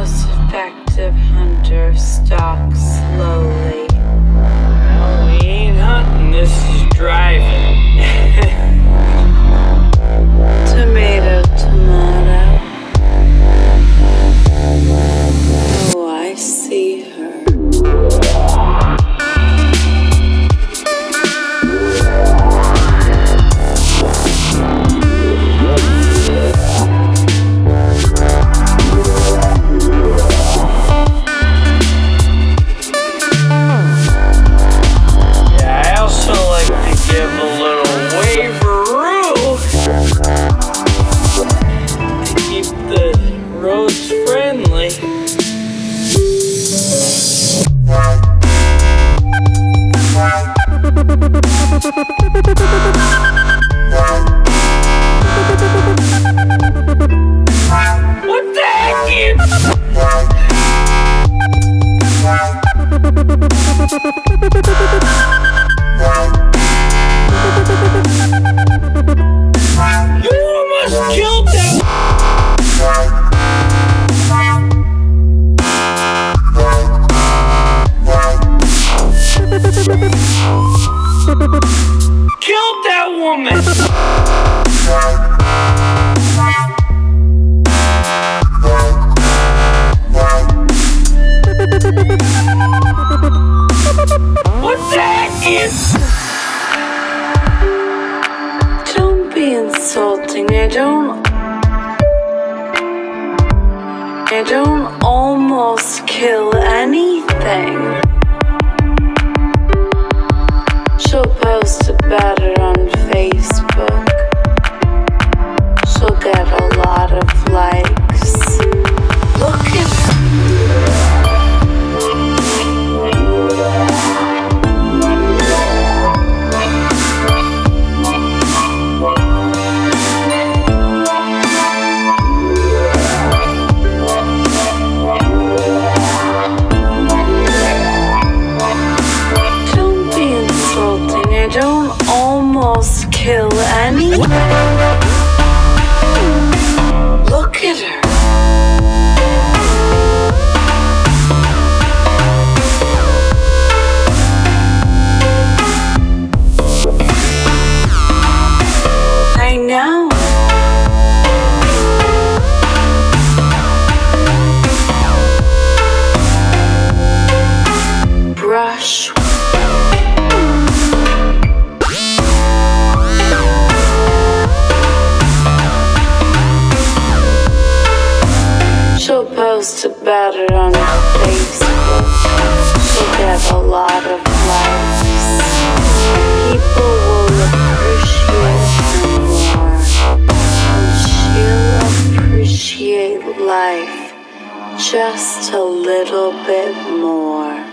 most effective hunter stalks slowly. We ain't hunting, this Killed that woman. What the heck is? Don't be insulting. I don't. I don't almost kill anything. She'll post about it Look at her. Post about it on Facebook. She'll get a lot of likes. People will appreciate her more. And she'll appreciate life just a little bit more.